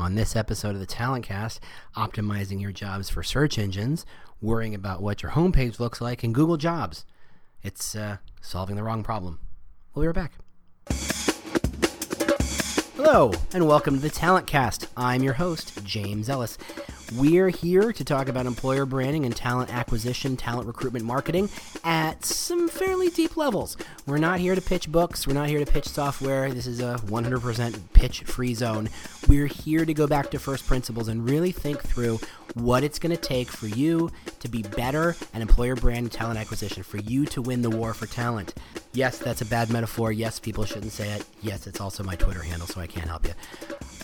On this episode of the Talent Cast, optimizing your jobs for search engines, worrying about what your homepage looks like in Google Jobs. It's uh, solving the wrong problem. We'll be right back. Hello, and welcome to the Talent Cast. I'm your host, James Ellis. We're here to talk about employer branding and talent acquisition, talent recruitment marketing at some fairly deep levels. We're not here to pitch books, we're not here to pitch software. This is a 100% pitch free zone. We're here to go back to first principles and really think through what it's going to take for you to be better at employer brand and talent acquisition, for you to win the war for talent. Yes, that's a bad metaphor. Yes, people shouldn't say it. Yes, it's also my Twitter handle, so I can't help you.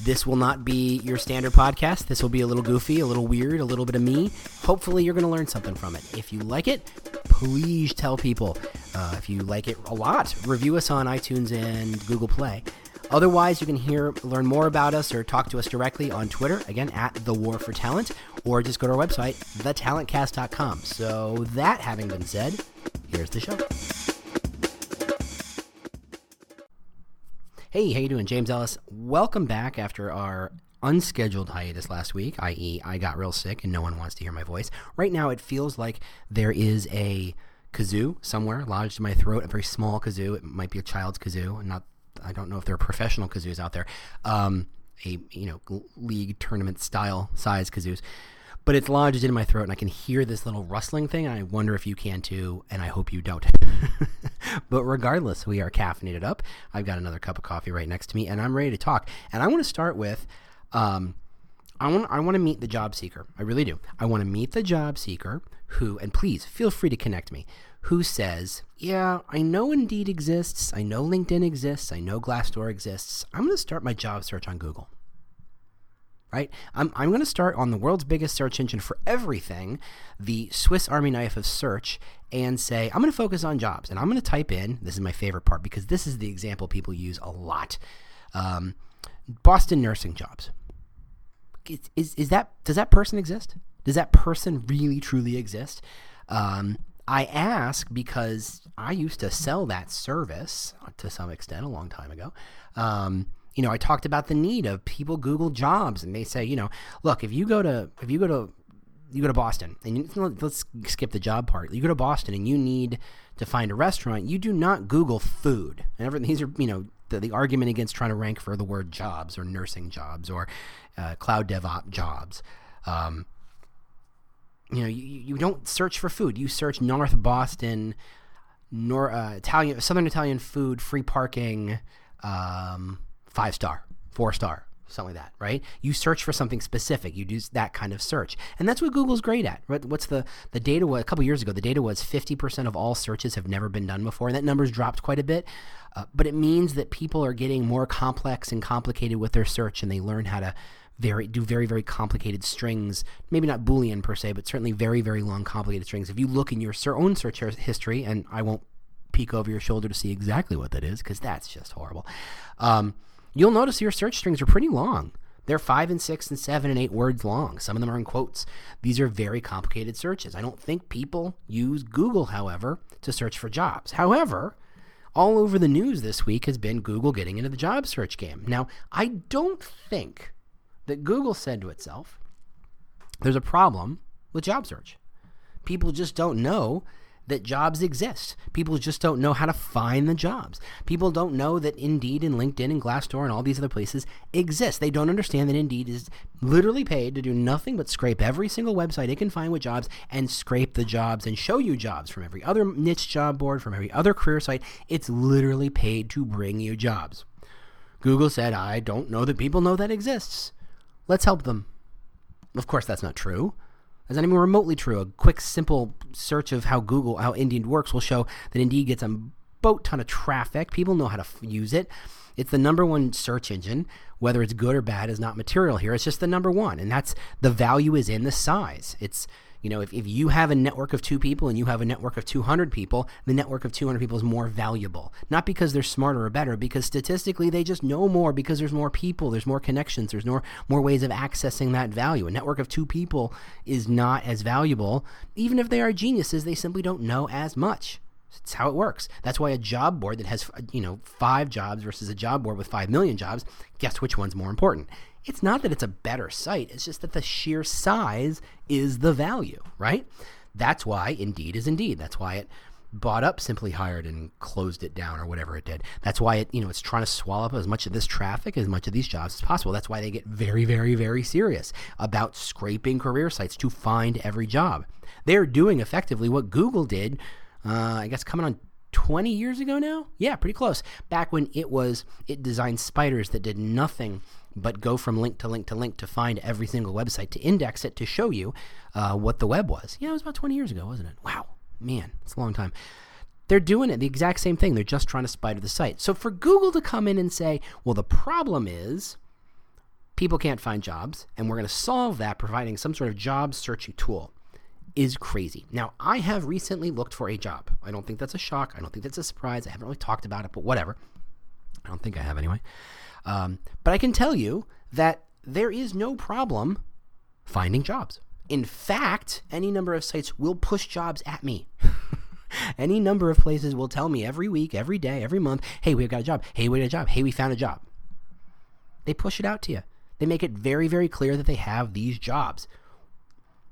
This will not be your standard podcast. This will be a little goofy, a little weird, a little bit of me. Hopefully, you're going to learn something from it. If you like it, please tell people. Uh, if you like it a lot, review us on iTunes and Google Play. Otherwise, you can hear, learn more about us or talk to us directly on Twitter, again, at The War for Talent, or just go to our website, thetalentcast.com. So, that having been said, here's the show. Hey, how you doing? James Ellis. Welcome back after our unscheduled hiatus last week, i.e., I got real sick and no one wants to hear my voice. Right now, it feels like there is a kazoo somewhere lodged in my throat, a very small kazoo. It might be a child's kazoo. Not, I don't know if there are professional kazoos out there. Um, a you know league tournament style size kazoos but it's lodged in my throat and I can hear this little rustling thing. I wonder if you can too, and I hope you don't. but regardless, we are caffeinated up. I've got another cup of coffee right next to me, and I'm ready to talk. And I want to start with. Um, I want I want to meet the job seeker. I really do. I want to meet the job seeker who, and please feel free to connect me, who says, "Yeah, I know Indeed exists. I know LinkedIn exists. I know Glassdoor exists. I'm going to start my job search on Google." right? I'm, I'm going to start on the world's biggest search engine for everything, the Swiss Army knife of search, and say, I'm going to focus on jobs. And I'm going to type in, this is my favorite part because this is the example people use a lot um, Boston nursing jobs. Is, is, is, that, does that person exist? Does that person really, truly exist? Um, I ask because I used to sell that service to some extent a long time ago. Um, you know, I talked about the need of people Google jobs, and they say, you know, look, if you go to if you go to you go to Boston, and you, let's skip the job part. You go to Boston, and you need to find a restaurant. You do not Google food. And everything, these are you know the, the argument against trying to rank for the word jobs or nursing jobs or uh, cloud DevOps jobs. Um, you know, you, you don't search for food. You search North Boston, nor uh, Italian, Southern Italian food, free parking. Um, five star, four star, something like that, right? You search for something specific. You do that kind of search, and that's what Google's great at. Right? What's the the data? Was, a couple years ago, the data was fifty percent of all searches have never been done before, and that number's dropped quite a bit. Uh, but it means that people are getting more complex and complicated with their search, and they learn how to very do very very complicated strings. Maybe not Boolean per se, but certainly very very long complicated strings. If you look in your own search history, and I won't peek over your shoulder to see exactly what that is because that's just horrible. Um, you'll notice your search strings are pretty long. They're five and six and seven and eight words long. Some of them are in quotes. These are very complicated searches. I don't think people use Google, however, to search for jobs. However, all over the news this week has been Google getting into the job search game. Now, I don't think that Google said to itself, there's a problem with job search. People just don't know that jobs exist. People just don't know how to find the jobs. People don't know that Indeed and LinkedIn and Glassdoor and all these other places exist. They don't understand that Indeed is literally paid to do nothing but scrape every single website it can find with jobs and scrape the jobs and show you jobs from every other niche job board, from every other career site. It's literally paid to bring you jobs. Google said, I don't know that people know that exists. Let's help them. Of course, that's not true is not even remotely true. A quick, simple search of how Google, how Indeed works will show that Indeed gets a boat ton of traffic. People know how to f- use it. It's the number one search engine. Whether it's good or bad is not material here. It's just the number one. And that's the value is in the size. It's you know, if, if you have a network of two people and you have a network of 200 people, the network of 200 people is more valuable. Not because they're smarter or better, because statistically they just know more because there's more people, there's more connections, there's more, more ways of accessing that value. A network of two people is not as valuable. Even if they are geniuses, they simply don't know as much. It's how it works. That's why a job board that has, you know, five jobs versus a job board with five million jobs, guess which one's more important? It's not that it's a better site, it's just that the sheer size is the value, right? That's why Indeed is Indeed. That's why it bought up Simply Hired and closed it down or whatever it did. That's why it, you know, it's trying to swallow up as much of this traffic, as much of these jobs as possible. That's why they get very, very, very serious about scraping career sites to find every job. They're doing effectively what Google did, uh, I guess, coming on 20 years ago now? Yeah, pretty close. Back when it was, it designed spiders that did nothing but go from link to link to link to find every single website, to index it, to show you uh, what the web was. Yeah, it was about 20 years ago, wasn't it? Wow. Man, it's a long time. They're doing it the exact same thing. They're just trying to spider the site. So for Google to come in and say, well, the problem is people can't find jobs, and we're going to solve that providing some sort of job searching tool is crazy. Now, I have recently looked for a job. I don't think that's a shock. I don't think that's a surprise. I haven't really talked about it, but whatever. I don't think I have anyway. Um, but I can tell you that there is no problem finding jobs. In fact, any number of sites will push jobs at me. any number of places will tell me every week, every day, every month, hey, we've got a job. Hey, we got a job. Hey, we found a job. They push it out to you. They make it very, very clear that they have these jobs.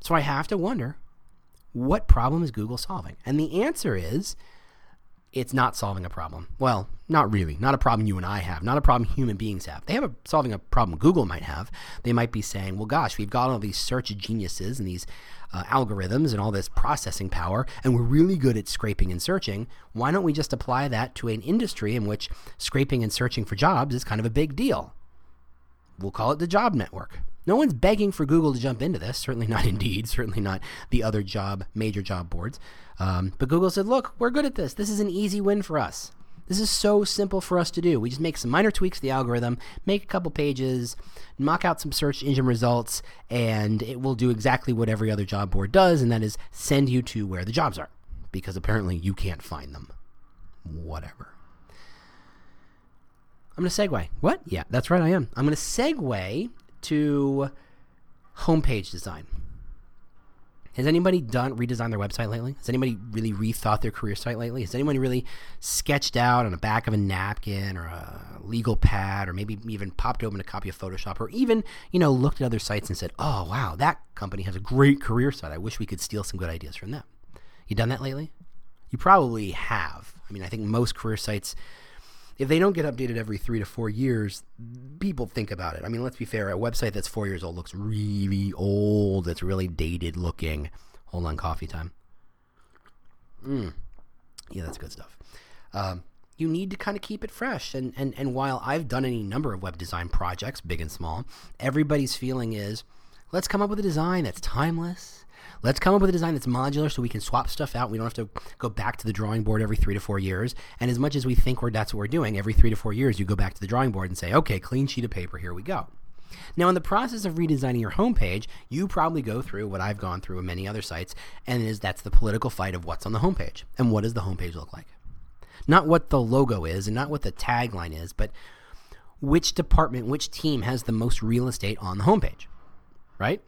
So I have to wonder what problem is Google solving? And the answer is it's not solving a problem. Well, not really. Not a problem you and I have. Not a problem human beings have. They have a solving a problem Google might have. They might be saying, "Well, gosh, we've got all these search geniuses and these uh, algorithms and all this processing power, and we're really good at scraping and searching. Why don't we just apply that to an industry in which scraping and searching for jobs is kind of a big deal? We'll call it the job network." No one's begging for Google to jump into this. Certainly not Indeed. Certainly not the other job, major job boards. Um, but Google said, look, we're good at this. This is an easy win for us. This is so simple for us to do. We just make some minor tweaks to the algorithm, make a couple pages, mock out some search engine results, and it will do exactly what every other job board does, and that is send you to where the jobs are. Because apparently you can't find them. Whatever. I'm going to segue. What? Yeah, that's right, I am. I'm going to segue to homepage design. Has anybody done redesigned their website lately? Has anybody really rethought their career site lately? Has anyone really sketched out on the back of a napkin or a legal pad or maybe even popped open a copy of Photoshop or even, you know, looked at other sites and said, "Oh, wow, that company has a great career site. I wish we could steal some good ideas from them." You done that lately? You probably have. I mean, I think most career sites if they don't get updated every three to four years, people think about it. I mean, let's be fair. A website that's four years old looks really old. It's really dated looking. Hold on, coffee time. Mm. Yeah, that's good stuff. Um, you need to kind of keep it fresh. And, and, and while I've done any number of web design projects, big and small, everybody's feeling is let's come up with a design that's timeless Let's come up with a design that's modular so we can swap stuff out. We don't have to go back to the drawing board every three to four years. And as much as we think we're, that's what we're doing, every three to four years, you go back to the drawing board and say, okay, clean sheet of paper, here we go. Now, in the process of redesigning your homepage, you probably go through what I've gone through in many other sites, and is that's the political fight of what's on the homepage and what does the homepage look like. Not what the logo is and not what the tagline is, but which department, which team has the most real estate on the homepage, right?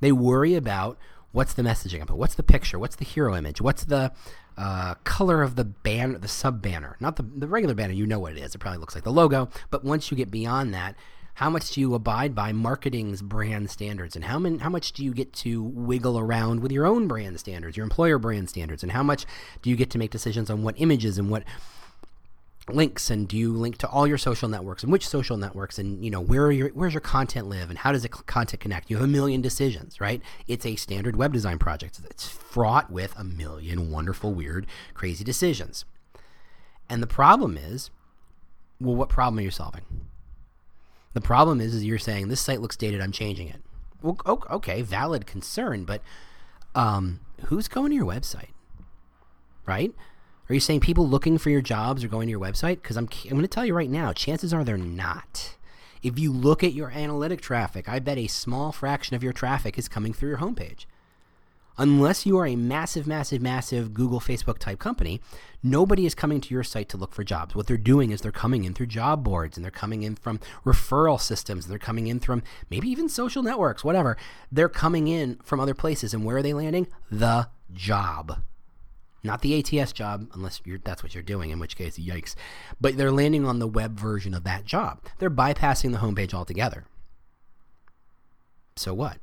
They worry about what's the messaging? What's the picture? What's the hero image? What's the uh, color of the banner, the sub banner? Not the, the regular banner, you know what it is. It probably looks like the logo. But once you get beyond that, how much do you abide by marketing's brand standards? And how, many, how much do you get to wiggle around with your own brand standards, your employer brand standards? And how much do you get to make decisions on what images and what links and do you link to all your social networks and which social networks and you know where your where's your content live and how does the content connect? You have a million decisions right? It's a standard web design project. It's fraught with a million wonderful weird crazy decisions. And the problem is well what problem are you solving? The problem is is you're saying this site looks dated i'm changing it. Well okay valid concern but um, who's going to your website right are you saying people looking for your jobs are going to your website? Because I'm, I'm going to tell you right now, chances are they're not. If you look at your analytic traffic, I bet a small fraction of your traffic is coming through your homepage. Unless you are a massive, massive, massive Google, Facebook type company, nobody is coming to your site to look for jobs. What they're doing is they're coming in through job boards and they're coming in from referral systems. And they're coming in from maybe even social networks, whatever. They're coming in from other places. And where are they landing? The job Not the ATS job, unless that's what you're doing, in which case, yikes. But they're landing on the web version of that job. They're bypassing the homepage altogether. So what?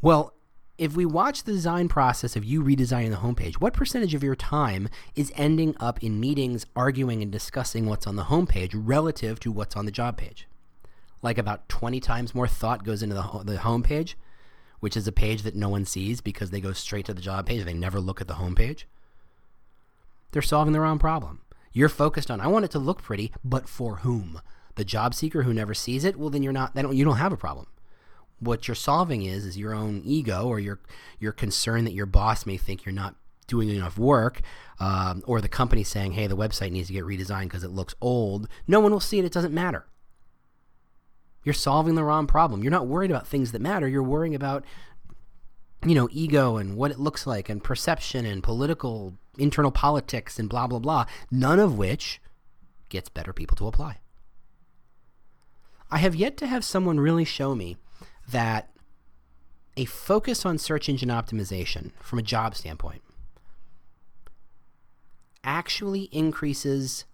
Well, if we watch the design process of you redesigning the homepage, what percentage of your time is ending up in meetings, arguing, and discussing what's on the homepage relative to what's on the job page? Like about 20 times more thought goes into the, the homepage, which is a page that no one sees because they go straight to the job page. They never look at the homepage. They're solving the wrong problem. You're focused on, I want it to look pretty, but for whom? The job seeker who never sees it? Well, then you're not, don't, you don't have a problem what you're solving is is your own ego or your your concern that your boss may think you're not doing enough work um, or the company saying hey the website needs to get redesigned because it looks old no one will see it it doesn't matter you're solving the wrong problem you're not worried about things that matter you're worrying about you know ego and what it looks like and perception and political internal politics and blah blah blah none of which gets better people to apply i have yet to have someone really show me that a focus on search engine optimization from a job standpoint actually increases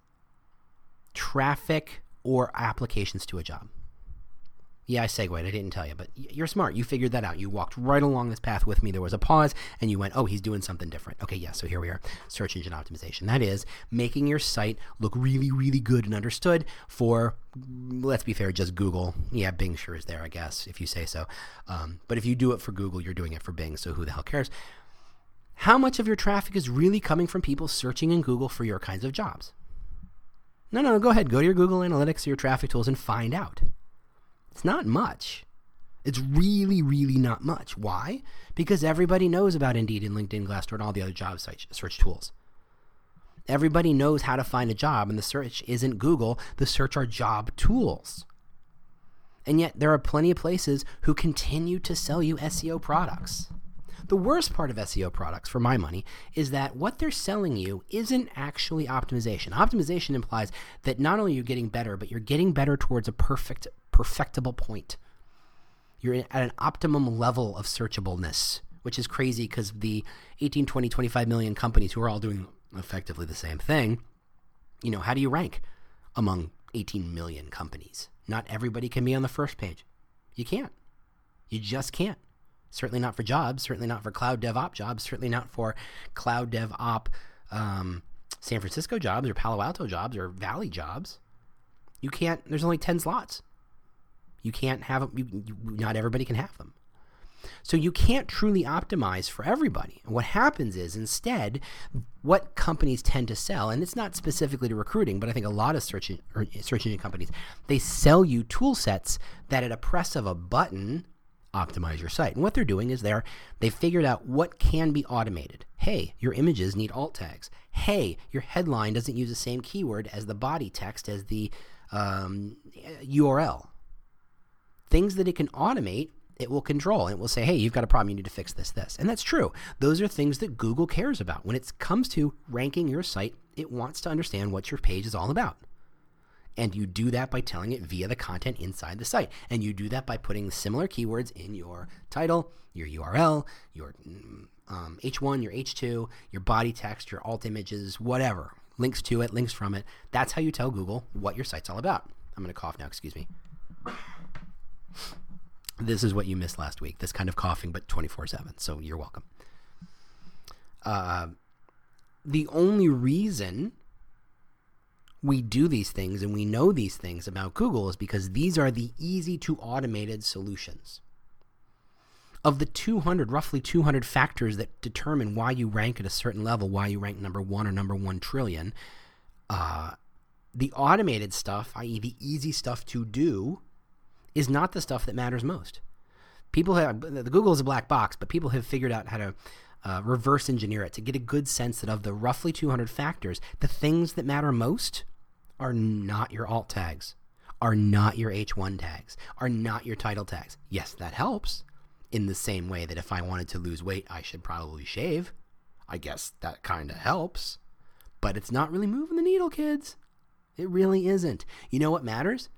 traffic or applications to a job. Yeah, I segued. I didn't tell you, but you're smart. You figured that out. You walked right along this path with me. There was a pause, and you went, oh, he's doing something different. Okay, yeah, so here we are. Search engine optimization. That is making your site look really, really good and understood for, let's be fair, just Google. Yeah, Bing sure is there, I guess, if you say so. Um, but if you do it for Google, you're doing it for Bing, so who the hell cares? How much of your traffic is really coming from people searching in Google for your kinds of jobs? No, no, go ahead. Go to your Google Analytics or your traffic tools and find out. It's not much. It's really, really not much. Why? Because everybody knows about Indeed and LinkedIn, Glassdoor, and all the other job search, tools. Everybody knows how to find a job, and the search isn't Google. The search are job tools. And yet, there are plenty of places who continue to sell you SEO products. The worst part of SEO products, for my money, is that what they're selling you isn't actually optimization. Optimization implies that not only are you're getting better, but you're getting better towards a perfect, perfectible point. You're at an optimum level of searchableness, which is crazy because the 18, 20, 25 million companies who are all doing effectively the same thing, you know, how do you rank among 18 million companies? Not everybody can be on the first page. You can't. You just can't. Certainly not for jobs. Certainly not for cloud DevOps jobs. Certainly not for cloud DevOps um, San Francisco jobs or Palo Alto jobs or Valley jobs. You can't. There's only ten slots. You can't have them. You, you, not everybody can have them. So you can't truly optimize for everybody. And what happens is instead, what companies tend to sell, and it's not specifically to recruiting, but I think a lot of search, search engine companies, they sell you tool sets that at a press of a button optimize your site. And what they're doing is they're they figured out what can be automated. Hey, your images need alt tags. Hey, your headline doesn't use the same keyword as the body text as the um, URL. Things that it can automate, it will control. It will say, hey, you've got a problem. You need to fix this, this. And that's true. Those are things that Google cares about. When it comes to ranking your site, it wants to understand what your page is all about. And you do that by telling it via the content inside the site. And you do that by putting similar keywords in your title, your URL, your um, H1, your H2, your body text, your alt images, whatever. Links to it, links from it. That's how you tell Google what your site's all about. I'm going to cough now, excuse me. This is what you missed last week. This kind of coughing, but 24 7. So you're welcome. Uh, the only reason we do these things and we know these things about Google is because these are the easy to automated solutions. Of the 200, roughly 200 factors that determine why you rank at a certain level, why you rank number one or number one trillion, uh, the automated stuff, i.e., the easy stuff to do, is not the stuff that matters most. People have, the Google is a black box, but people have figured out how to uh, reverse engineer it to get a good sense that of the roughly 200 factors, the things that matter most are not your alt tags, are not your H1 tags, are not your title tags. Yes, that helps in the same way that if I wanted to lose weight, I should probably shave. I guess that kind of helps. But it's not really moving the needle, kids. It really isn't. You know what matters?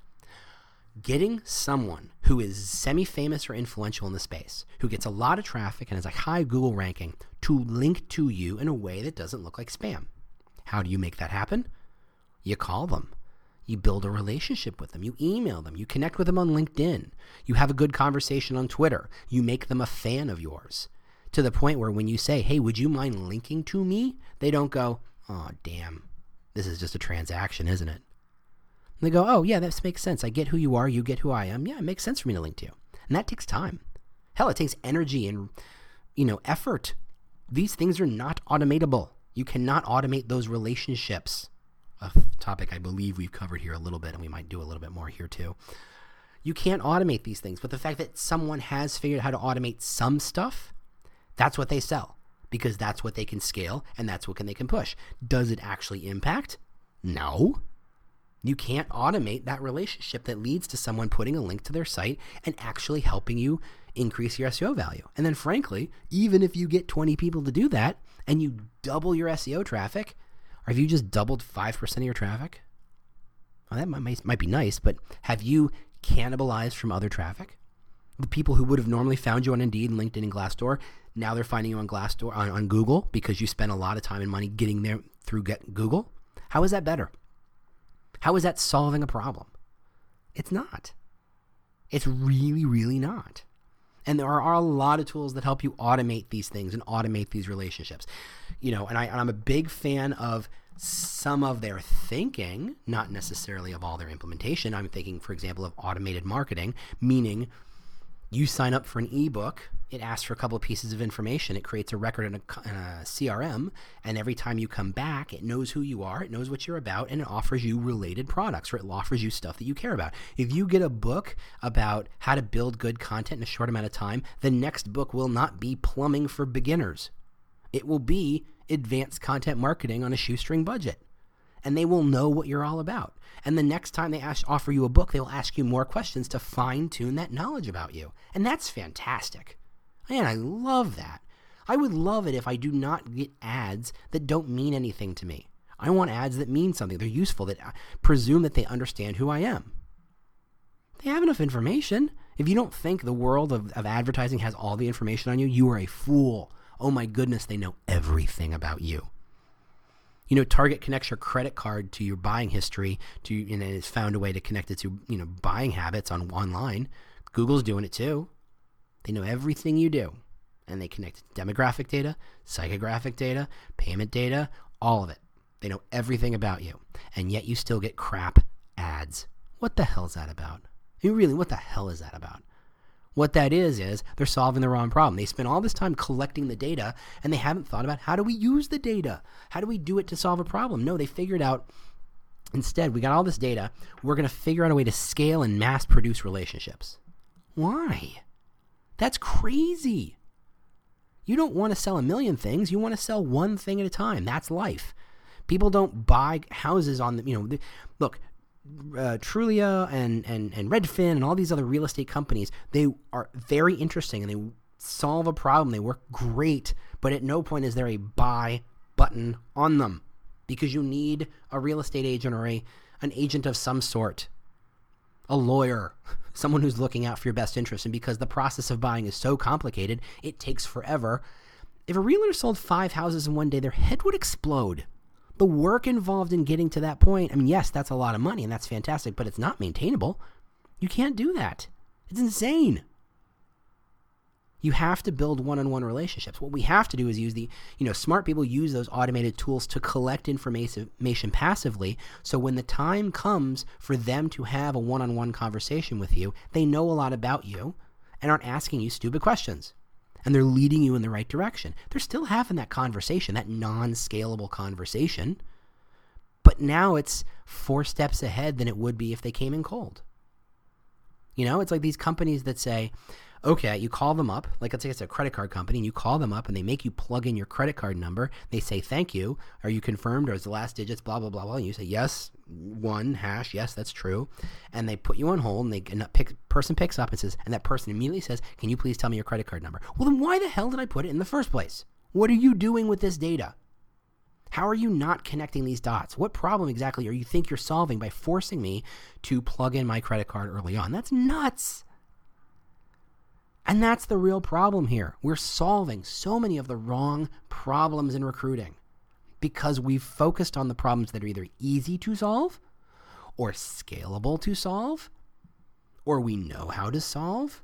Getting someone who is semi famous or influential in the space, who gets a lot of traffic and has a high Google ranking, to link to you in a way that doesn't look like spam. How do you make that happen? You call them. You build a relationship with them. You email them. You connect with them on LinkedIn. You have a good conversation on Twitter. You make them a fan of yours to the point where when you say, hey, would you mind linking to me? They don't go, oh, damn, this is just a transaction, isn't it? And they go, oh, yeah, this makes sense. I get who you are. You get who I am. Yeah, it makes sense for me to link to you. And that takes time. Hell, it takes energy and, you know, effort. These things are not automatable. You cannot automate those relationships. A topic I believe we've covered here a little bit, and we might do a little bit more here too. You can't automate these things, but the fact that someone has figured out how to automate some stuff, that's what they sell because that's what they can scale and that's what can they can push. Does it actually impact? No. You can't automate that relationship that leads to someone putting a link to their site and actually helping you increase your SEO value. And then, frankly, even if you get 20 people to do that and you double your SEO traffic, or have you just doubled 5% of your traffic? Well, that might, might be nice, but have you cannibalized from other traffic? The people who would have normally found you on Indeed and LinkedIn and Glassdoor, now they're finding you on Glassdoor on, on Google because you spent a lot of time and money getting there through get Google. How is that better? How is that solving a problem? It's not. It's really, really not. And there are a lot of tools that help you automate these things and automate these relationships. You know, and, I, and I'm a big fan of some of their thinking, not necessarily of all their implementation. I'm thinking, for example, of automated marketing, meaning you sign up for an ebook it asks for a couple of pieces of information. It creates a record in a, a, CRM, and every time you come back, it knows who you are, it knows what you're about, and it offers you related products, or it offers you stuff that you care about. If you get a book about how to build good content in a short amount of time, the next book will not be plumbing for beginners. It will be advanced content marketing on a shoestring budget and they will know what you're all about. And the next time they ask, offer you a book, they will ask you more questions to fine tune that knowledge about you. And that's fantastic. Man, I love that. I would love it if I do not get ads that don't mean anything to me. I want ads that mean something. They're useful, that uh, presume that they understand who I am. They have enough information. If you don't think the world of, of advertising has all the information on you, you are a fool. Oh my goodness, they know everything about you. You know, Target connects your credit card to your buying history, to and it's found a way to connect it to you know buying habits on online. Google's doing it too. They know everything you do. And they connect demographic data, psychographic data, payment data, all of it. They know everything about you. And yet you still get crap ads. What the hell is that about? I mean, really, what the hell is that about? What that is, is they're solving the wrong problem. They spend all this time collecting the data and they haven't thought about how do we use the data? How do we do it to solve a problem? No, they figured out instead, we got all this data. We're going to figure out a way to scale and mass produce relationships. Why? That's crazy. You don't want to sell a million things. You want to sell one thing at a time. That's life. People don't buy houses on the, you know, the, look, uh, Trulia and, and, and Redfin and all these other real estate companies, they are very interesting and they solve a problem. They work great, but at no point is there a buy button on them because you need a real estate agent or a, an agent of some sort, a lawyer, someone who's looking out for your best interest. And because the process of buying is so complicated, it takes forever. If a realtor sold five houses in one day, their head would explode. The work involved in getting to that point, I mean, yes, that's a lot of money and that's fantastic, but it's not maintainable. You can't do that. It's insane. You have to build one-on-one relationships. What we have to do is use the, you know, smart people use those automated tools to collect information passively. So when the time comes for them to have a one-on-one conversation with you, they know a lot about you and aren't asking you stupid questions. And they're leading you in the right direction. They're still having that conversation, that non-scalable conversation. But now it's four steps ahead than it would be if they came in cold. You know, it's like these companies that say, Okay, you call them up, like let's say it's a credit card company, and you call them up and they make you plug in your credit card number. They say, Thank you. Are you confirmed? Or is the last digits blah, blah, blah, blah? And you say, Yes, one hash. Yes, that's true. And they put you on hold and they and pick, person picks up and says, and that person immediately says, Can you please tell me your credit card number? Well, then why the hell did I put it in the first place? What are you doing with this data? How are you not connecting these dots? What problem exactly are you think you're solving by forcing me to plug in my credit card early on? That's nuts. And that's the real problem here. We're solving so many of the wrong problems in recruiting because we've focused on the problems that are either easy to solve or scalable to solve or we know how to solve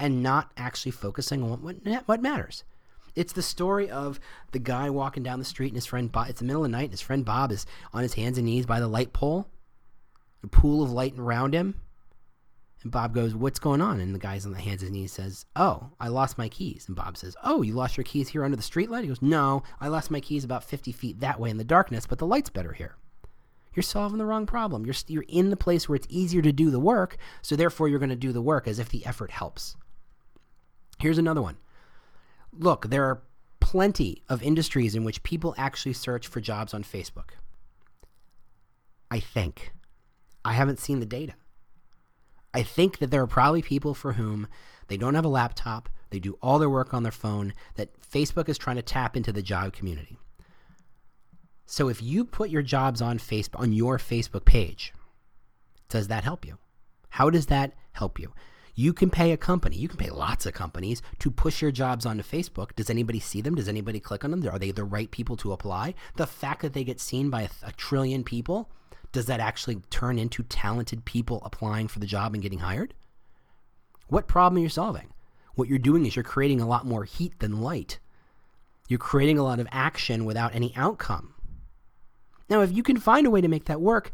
and not actually focusing on what, what matters. It's the story of the guy walking down the street and his friend Bob. It's the middle of the night and his friend Bob is on his hands and knees by the light pole, a pool of light around him. And Bob goes, What's going on? And the guy's on the hands and knees says, Oh, I lost my keys. And Bob says, Oh, you lost your keys here under the streetlight? He goes, No, I lost my keys about 50 feet that way in the darkness, but the light's better here. You're solving the wrong problem. You're, you're in the place where it's easier to do the work, so therefore you're going to do the work as if the effort helps. Here's another one. Look, there are plenty of industries in which people actually search for jobs on Facebook. I think. I haven't seen the data. I think that there are probably people for whom they don't have a laptop, they do all their work on their phone, that Facebook is trying to tap into the job community. So if you put your jobs on Facebook on your Facebook page, does that help you? How does that help you? You can pay a company, you can pay lots of companies to push your jobs onto Facebook. Does anybody see them? Does anybody click on them? Are they the right people to apply? The fact that they get seen by a, a trillion people, does that actually turn into talented people applying for the job and getting hired? What problem are you solving? What you're doing is you're creating a lot more heat than light. You're creating a lot of action without any outcome. Now, if you can find a way to make that work,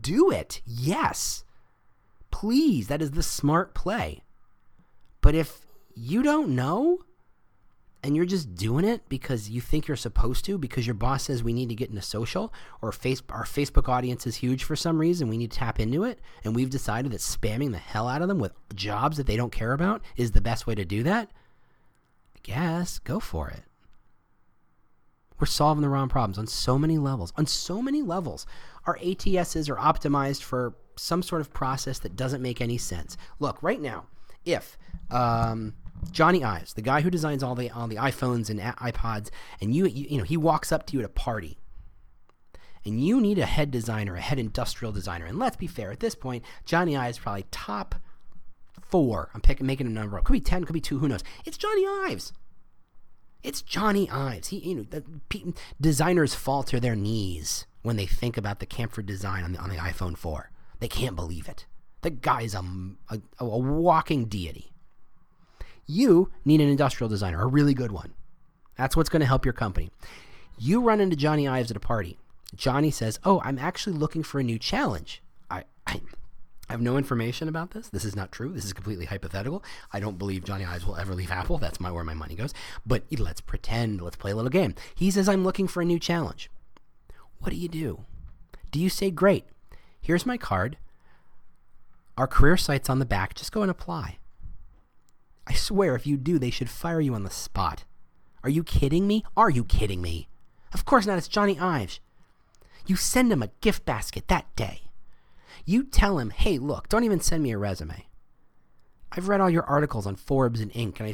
do it. Yes. Please, that is the smart play. But if you don't know and you're just doing it because you think you're supposed to, because your boss says we need to get into social, or face, our Facebook audience is huge for some reason, we need to tap into it, and we've decided that spamming the hell out of them with jobs that they don't care about is the best way to do that, I guess go for it. We're solving the wrong problems on so many levels. On so many levels. Our ATSs are optimized for some sort of process that doesn't make any sense. Look, right now, if um, Jony Ives, the guy who designs all the all the iPhones and iPods, and you, you you know he walks up to you at a party, and you need a head designer, a head industrial designer, and let's be fair, at this point, Johnny Ives probably top four. I'm picking making a number. Up. Could be ten, could be two. Who knows? It's Johnny Ives. It's Johnny Ives. He, you know, the, designers fall to their knees when they think about the chamfer design on the on the iPhone 4. They can't believe it. The guy's a, a, a walking deity. You need an industrial designer, a really good one. That's what's going to help your company. You run into Johnny Ives at a party. Johnny says, Oh, I'm actually looking for a new challenge. I, I, have no information about this. This is not true. This is completely hypothetical. I don't believe Johnny Ives will ever leave Apple. That's my where my money goes. But let's pretend. Let's play a little game. He says, I'm looking for a new challenge. What do you do? Do you say, Great, Here's my card. Our career site's on the back. Just go and apply. I swear, if you do, they should fire you on the spot. Are you kidding me? Are you kidding me? Of course not. It's Johnny Ives. You send him a gift basket that day. You tell him, hey, look, don't even send me a resume. I've read all your articles on Forbes and Inc., and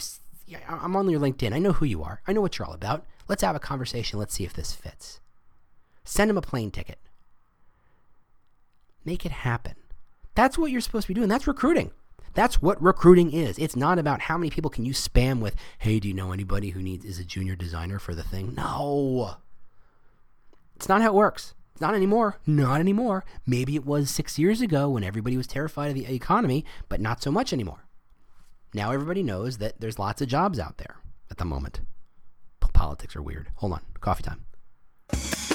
I, I'm on your LinkedIn. I know who you are. I know what you're all about. Let's have a conversation. Let's see if this fits. Send him a plane ticket. Make it happen. That's what you're supposed to be doing. That's recruiting. That's what recruiting is. It's not about how many people can you spam with, hey, do you know anybody who needs is a junior designer for the thing? No. It's not how it works. It's not anymore. Not anymore. Maybe it was six years ago when everybody was terrified of the economy, but not so much anymore. Now everybody knows that there's lots of jobs out there at the moment. Politics are weird. Hold on. Coffee time.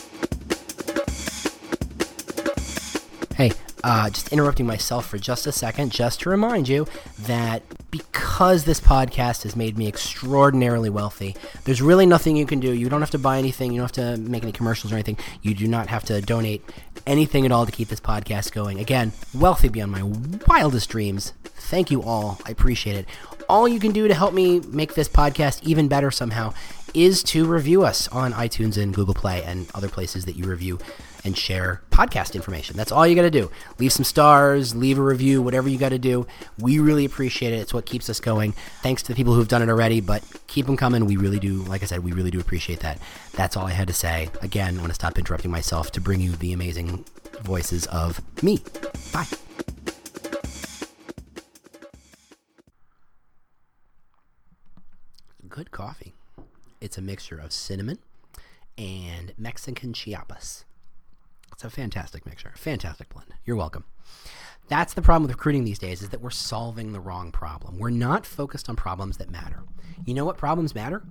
Hey, uh, just interrupting myself for just a second, just to remind you that because this podcast has made me extraordinarily wealthy, there's really nothing you can do. You don't have to buy anything, you don't have to make any commercials or anything. You do not have to donate anything at all to keep this podcast going. Again, wealthy beyond my wildest dreams. Thank you all. I appreciate it. All you can do to help me make this podcast even better somehow is to review us on iTunes and Google Play and other places that you review and share podcast information. That's all you got to do. Leave some stars, leave a review, whatever you got to do. We really appreciate it. It's what keeps us going. Thanks to the people who've done it already, but keep them coming. We really do, like I said, we really do appreciate that. That's all I had to say. Again, I want to stop interrupting myself to bring you the amazing voices of me. Bye. Good coffee. It's a mixture of cinnamon and Mexican Chiapas. It's a fantastic mixture, fantastic blend. You're welcome. That's the problem with recruiting these days is that we're solving the wrong problem. We're not focused on problems that matter. You know what problems matter?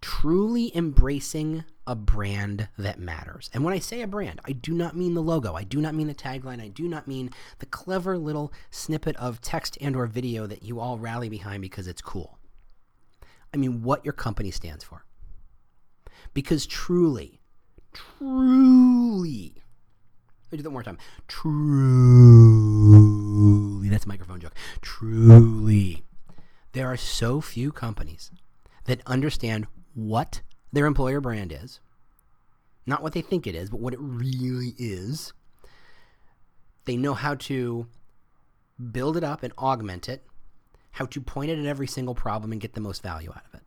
Truly embracing a brand that matters. And when I say a brand, I do not mean the logo. I do not mean the tagline. I do not mean the clever little snippet of text and or video that you all rally behind because it's cool. I mean what your company stands for. Because truly, truly, let me do that one more time. Truly, that's a microphone joke. Truly, there are so few companies that understand what their employer brand is, not what they think it is, but what it really is. They know how to build it up and augment it, how to point it at every single problem and get the most value out of it.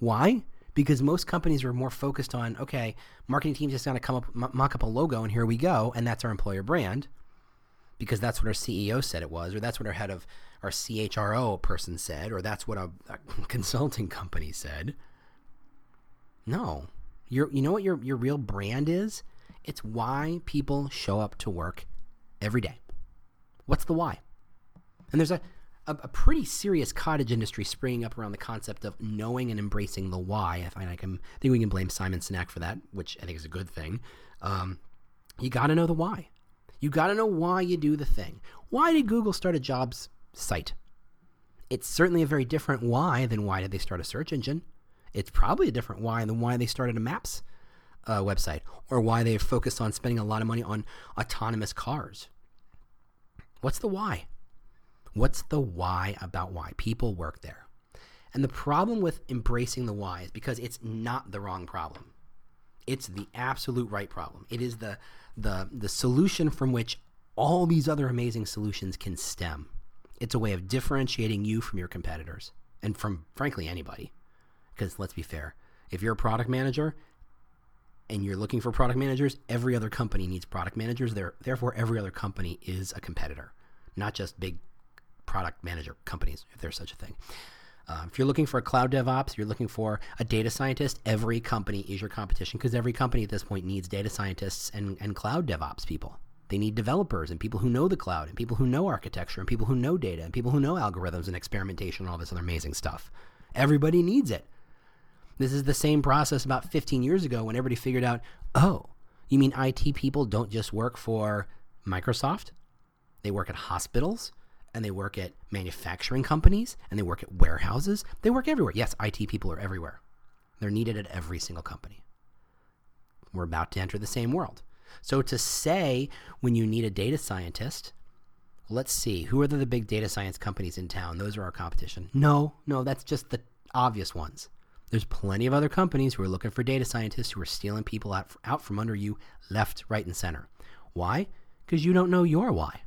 Why? Because most companies are more focused on okay, marketing team's just going to come up, mock up a logo, and here we go, and that's our employer brand, because that's what our CEO said it was, or that's what our head of our CHRO person said, or that's what a, a consulting company said. No, your you know what your your real brand is? It's why people show up to work every day. What's the why? And there's a a, a, pretty serious cottage industry springing up around the concept of knowing and embracing the why. I I can I think we can blame Simon Sinek for that, which I think is a good thing. Um, you got to know the why. You got to know why you do the thing. Why did Google start a jobs site? It's certainly a very different why than why did they start a search engine. It's probably a different why than why they started a maps uh, website or why they focused on spending a lot of money on autonomous cars. What's the why? What's the why about why? People work there. And the problem with embracing the why is because it's not the wrong problem. It's the absolute right problem. It is the the the solution from which all these other amazing solutions can stem. It's a way of differentiating you from your competitors and from frankly anybody. Because let's be fair, if you're a product manager and you're looking for product managers, every other company needs product managers. There, therefore, every other company is a competitor, not just big product manager companies, if there's such a thing. Um, if you're looking for a cloud DevOps, you're looking for a data scientist, every company is your competition because every company at this point needs data scientists and, and cloud DevOps people. They need developers and people who know the cloud and people who know architecture and people who know data and people who know algorithms and experimentation and all this other amazing stuff. Everybody needs it. This is the same process about 15 years ago when everybody figured out, oh, you mean IT people don't just work for Microsoft? They work at hospitals and they work at manufacturing companies and they work at warehouses. They work everywhere. Yes, IT people are everywhere. They're needed at every single company. We're about to enter the same world. So to say when you need a data scientist, let's see, who are the big data science companies in town? Those are our competition. No, no, that's just the obvious ones. There's plenty of other companies who are looking for data scientists who are stealing people out, out from under you left, right, and center. Why? Because you don't know your why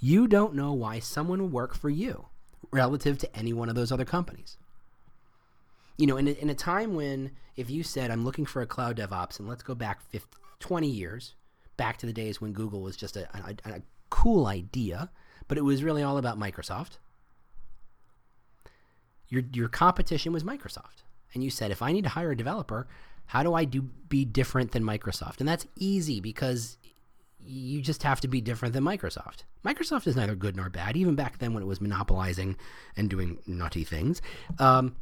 you don't know why someone will work for you relative to any one of those other companies. You know, in a, in a time when if you said, I'm looking for a cloud DevOps, and let's go back 50, 20 years, back to the days when Google was just a, a, a cool idea, but it was really all about Microsoft. Your, your competition was Microsoft. And you said, if I need to hire a developer, how do I do be different than Microsoft? And that's easy because you just have to be different than Microsoft. Microsoft is neither good nor bad, even back then when it was monopolizing and doing nutty things. Um,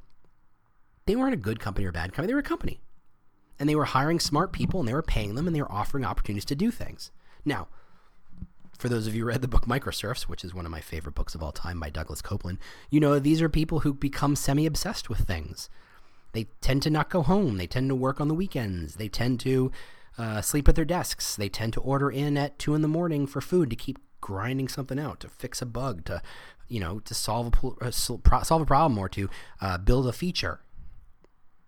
they weren't a good company or bad company, they were a company. And they were hiring smart people and they were paying them and they were offering opportunities to do things. Now, for those of you who read the book Microserfs, which is one of my favorite books of all time by Douglas Coupland, you know these are people who become semi obsessed with things. They tend to not go home. They tend to work on the weekends. They tend to uh, sleep at their desks. They tend to order in at two in the morning for food to keep grinding something out, to fix a bug, to you know, to solve a uh, solve a problem or to uh, build a feature.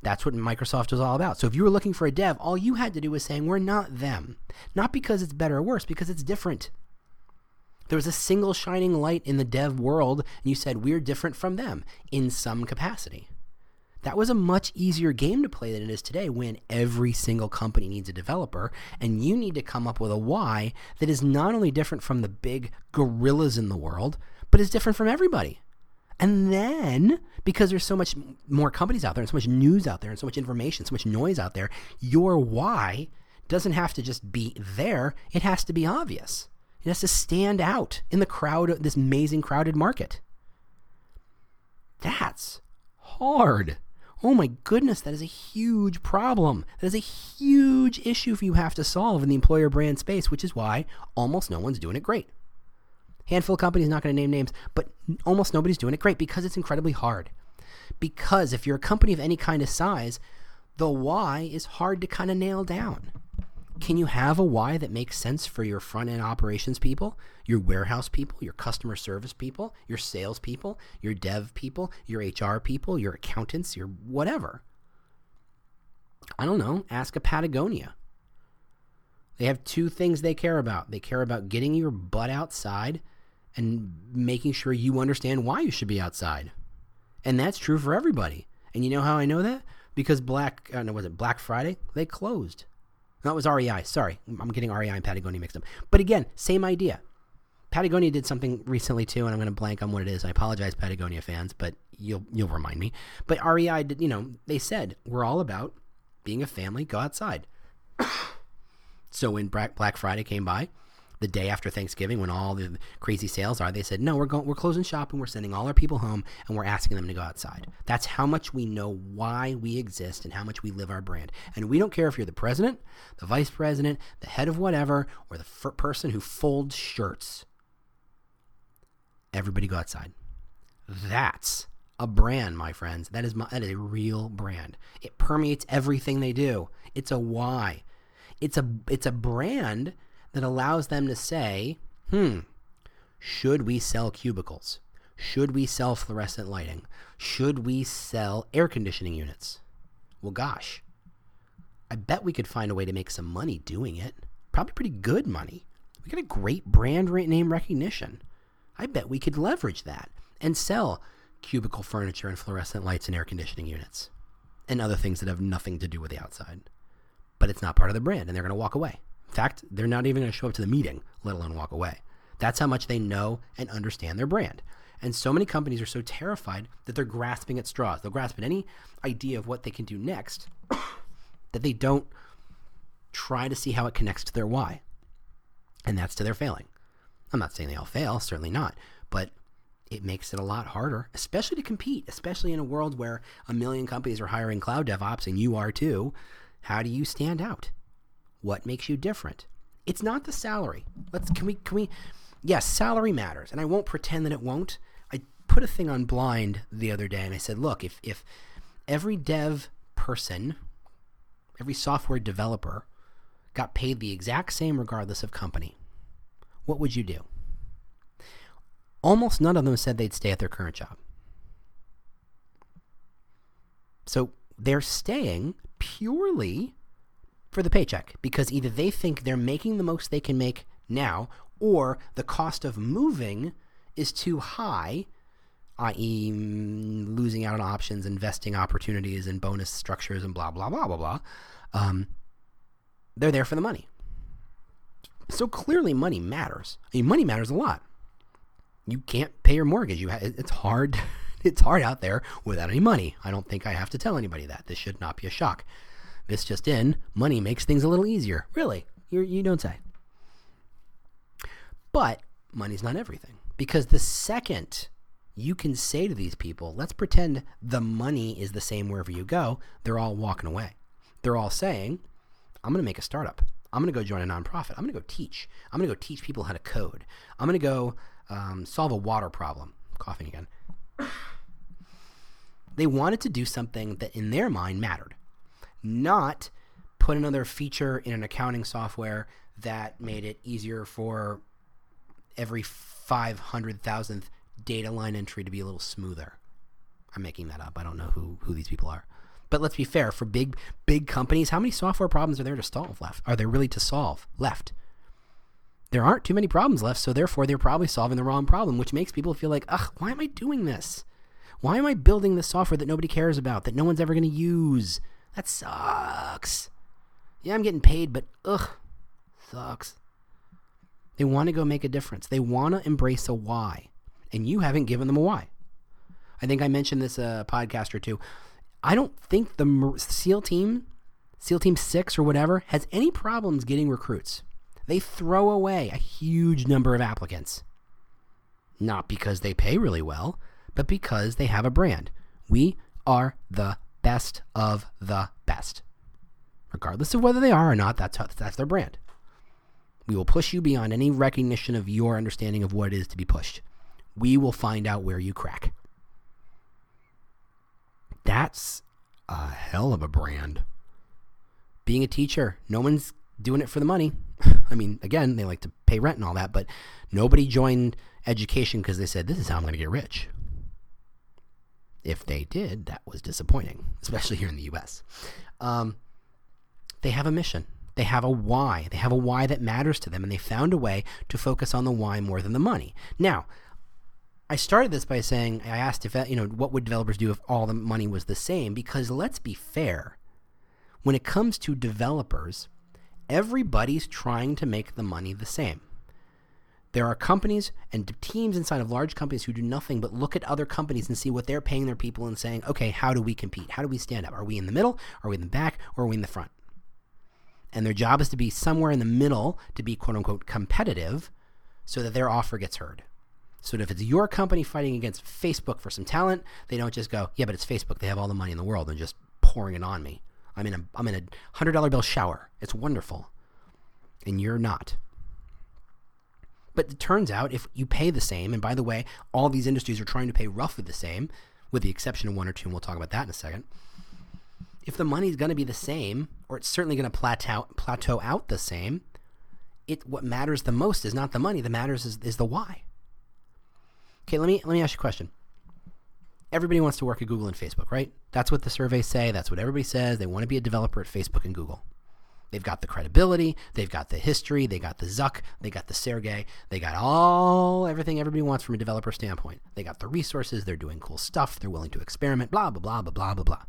That's what Microsoft was all about. So if you were looking for a dev, all you had to do was saying, we're not them. Not because it's better or worse, because it's different. There was a single shining light in the dev world, and you said, we're different from them in some capacity. That was a much easier game to play than it is today when every single company needs a developer and you need to come up with a why that is not only different from the big gorillas in the world, but is different from everybody. And then, because there's so much more companies out there and so much news out there and so much information, so much noise out there, your why doesn't have to just be there, it has to be obvious. It has to stand out in the crowd, this amazing crowded market. That's hard. Oh my goodness, that is a huge problem. That is a huge issue for you have to solve in the employer brand space, which is why almost no one's doing it great. Handful of companies, not going to name names, but almost nobody's doing it great because it's incredibly hard. Because if you're a company of any kind of size, the why is hard to kind of nail down. Can you have a why that makes sense for your front end operations people, your warehouse people, your customer service people, your sales people, your dev people, your HR people, your accountants, your whatever? I don't know. Ask a Patagonia. They have two things they care about. They care about getting your butt outside and making sure you understand why you should be outside. And that's true for everybody. And you know how I know that? Because Black, uh, no, was it Black Friday? They closed. It was REI. Sorry, I'm getting REI and Patagonia mixed up. But again, same idea. Patagonia did something recently too, and I'm going to blank on what it is. I apologize, Patagonia fans, but you'll you'll remind me. But REI did, you know, they said we're all about being a family. Go outside. so when Black Friday came by, the day after Thanksgiving when all the crazy sales are, they said, "No, we're going we're closing shop and we're sending all our people home and we're asking them to go outside." That's how much we know why we exist and how much we live our brand. And we don't care if you're the president, the vice president, the head of whatever, or the f- person who folds shirts. Everybody go outside. That's a brand, my friends. That is my, that is a real brand. It permeates everything they do. It's a why. It's a it's a brand that allows them to say, hmm, should we sell cubicles? Should we sell fluorescent lighting? Should we sell air conditioning units? Well, gosh, I bet we could find a way to make some money doing it. Probably pretty good money. We got a great brand name recognition. I bet we could leverage that and sell cubicle furniture and fluorescent lights and air conditioning units and other things that have nothing to do with the outside. But it's not part of the brand, and they're going to walk away. In fact, they're not even going to show up to the meeting, let alone walk away. That's how much they know and understand their brand. And so many companies are so terrified that they're grasping at straws. They'll grasp at any idea of what they can do next that they don't try to see how it connects to their why. And that's to their failing. I'm not saying they all fail, certainly not, but it makes it a lot harder, especially to compete, especially in a world where a million companies are hiring cloud DevOps and you are too. How do you stand out? What makes you different? It's not the salary. Let's can we can we yes, salary matters, and I won't pretend that it won't. I put a thing on blind the other day and I said, look, if if every dev person, every software developer got paid the exact same regardless of company, what would you do? Almost none of them said they'd stay at their current job. So they're staying purely for the paycheck because either they think they're making the most they can make now or the cost of moving is too high, i.e., mm, losing out on options, investing opportunities, and bonus structures, and blah, blah, blah, blah, blah. Um, they're there for the money. So clearly, money matters. I mean, money matters a lot. You can't pay your mortgage. You ha- it's hard. It's hard out there without any money. I don't think I have to tell anybody that. This should not be a shock. This just in, money makes things a little easier. Really? You're, you do not say. But money's not everything. Because the second you can say to these people, let's pretend the money is the same wherever you go, they're all walking away. They're all saying, I'm going to make a startup. I'm going to go join a nonprofit. I'm going to go teach. I'm going to go teach people how to code. I'm going to go um, solve a water problem. Coughing again. They wanted to do something that in their mind mattered not put another feature in an accounting software that made it easier for every 500,000th data line entry to be a little smoother. I'm making that up. I don't know who, who these people are. But let's be fair, for big big companies, how many software problems are there to solve left? Are there really to solve left? There aren't too many problems left, so therefore they're probably solving the wrong problem, which makes people feel like, ugh, why am I doing this? Why am I building this software that nobody cares about, that no one's ever going to use? That sucks. Yeah, I'm getting paid, but ugh, sucks. They want to go make a difference. They want to embrace a why, and you haven't given them a why. I think I mentioned this a uh, podcast or two. I don't think the SEAL team, SEAL Team 6 or whatever, has any problems getting recruits. They throw away a huge number of applicants. Not because they pay really well, but because they have a brand. We are the best of the best. Regardless of whether they are or not, that's, how, that's their brand. We will push you beyond any recognition of your understanding of what it is to be pushed. We will find out where you crack. That's a hell of a brand. Being a teacher, no one's doing it for the money. I mean, again, they like to pay rent and all that, but nobody joined education because they said, this is how I'm going to get rich. If they did, that was disappointing, especially here in the US. Um, they have a mission. They have a why. They have a why that matters to them, and they found a way to focus on the why more than the money. Now, I started this by saying I asked if you know what would developers do if all the money was the same because let's be fair. When it comes to developers, everybody's trying to make the money the same. There are companies and teams inside of large companies who do nothing but look at other companies and see what they're paying their people and saying, okay, how do we compete? How do we stand up? Are we in the middle? Are we in the back? Or are we in the front? And their job is to be somewhere in the middle to be quote unquote competitive so that their offer gets heard. So if it's your company fighting against Facebook for some talent, they don't just go, yeah, but it's Facebook. They have all the money in the world and just pouring it on me. I'm in a I'm in a hundred dollar bill shower. It's wonderful, and you're not. But it turns out if you pay the same, and by the way, all these industries are trying to pay roughly the same, with the exception of one or two, and we'll talk about that in a second. If the money's going to be the same, or it's certainly going to plateau plateau out the same, it what matters the most is not the money. The matters is, is the why. Okay, let me let me ask you a question. Everybody wants to work at Google and Facebook, right? That's what the surveys say. That's what everybody says. They want to be a developer at Facebook and Google. They've got the credibility, they've got the history, they got the Zuck, they got the Sergey, they got all everything everybody wants from a developer standpoint. They got the resources, they're doing cool stuff, they're willing to experiment, blah blah blah blah blah blah blah.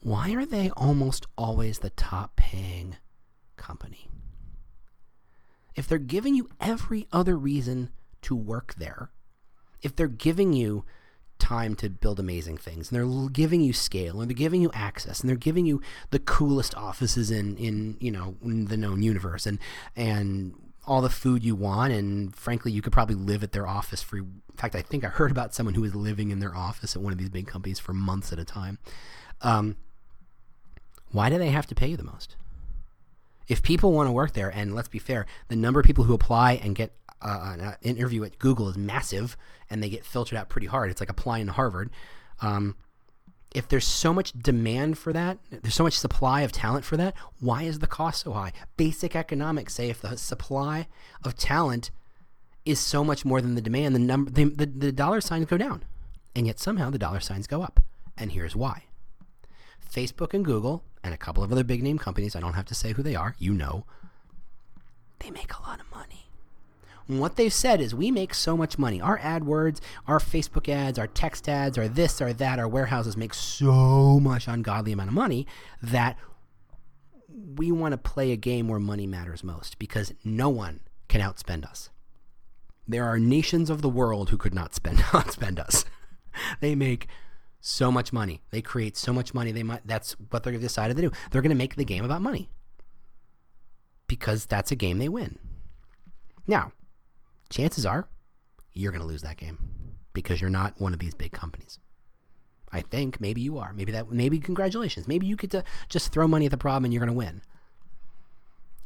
Why are they almost always the top paying company? If they're giving you every other reason to work there, if they're giving you time to build amazing things. And they're giving you scale and they're giving you access and they're giving you the coolest offices in in you know in the known universe and and all the food you want. And frankly you could probably live at their office for in fact i think i heard about someone who was living in their office at one of these big companies for months at a time. Um, why do they have to pay you the most? If people want to work there and let's be fair the number of people who apply and get uh, an interview at Google is massive, and they get filtered out pretty hard. It's like applying to Harvard. Um, if there's so much demand for that, there's so much supply of talent for that, why is the cost so high? Basic economics say if the supply of talent is so much more than the demand, the number the, the, the dollar signs go down. And yet somehow the dollar signs go up. And here's why. Facebook and Google and a couple of other big name companies, I don't have to say who they are, you know, they make a lot of money. And what they've said is we make so much money. Our AdWords, our Facebook ads, our text ads, our this, or that, our warehouses make so much ungodly amount of money that we want to play a game where money matters most because no one can outspend us. There are nations of the world who could not spend outspend us. they make so much money. They create so much money. They might that's what they're decided to do. They're going to make the game about money. Because that's a game they win. Now, chances are you're going to lose that game because you're not one of these big companies. I think maybe you are. Maybe that maybe congratulations. Maybe you get to just throw money at the problem and you're going to win.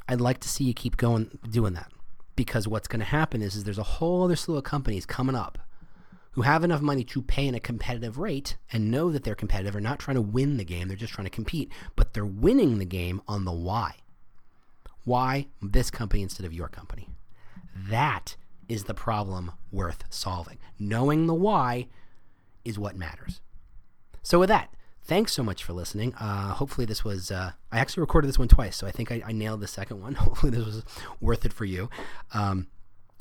I'd like to see you keep going doing that because what's going to happen is, is there's a whole other slew of companies coming up who have enough money to pay in a competitive rate and know that they're competitive are not trying to win the game, they're just trying to compete, but they're winning the game on the why. Why this company instead of your company? That is the problem worth solving. Knowing the why is what matters. So, with that, thanks so much for listening. Uh, hopefully, this was. Uh, I actually recorded this one twice, so I think I, I, nailed the second one. Hopefully, this was worth it for you. Um,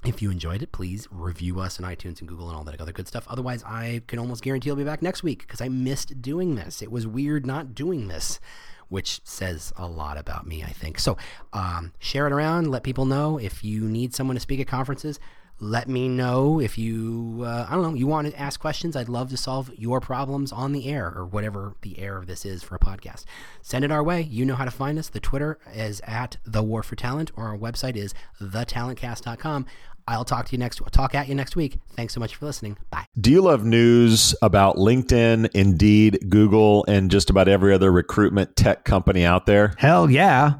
if you enjoyed it, please review us on iTunes and Google and all that other good stuff. Otherwise, I can almost guarantee I'll be back next week because I missed doing this. It was weird not doing this which says a lot about me, I think. So um, share it around, let people know. If you need someone to speak at conferences, let me know if you uh, i don't know you want to ask questions i'd love to solve your problems on the air or whatever the air of this is for a podcast send it our way you know how to find us the twitter is at the war for talent or our website is thetalentcast.com I'll talk to you next talk at you next week. Thanks so much for listening. Bye. Do you love news about LinkedIn, Indeed, Google, and just about every other recruitment tech company out there? Hell yeah.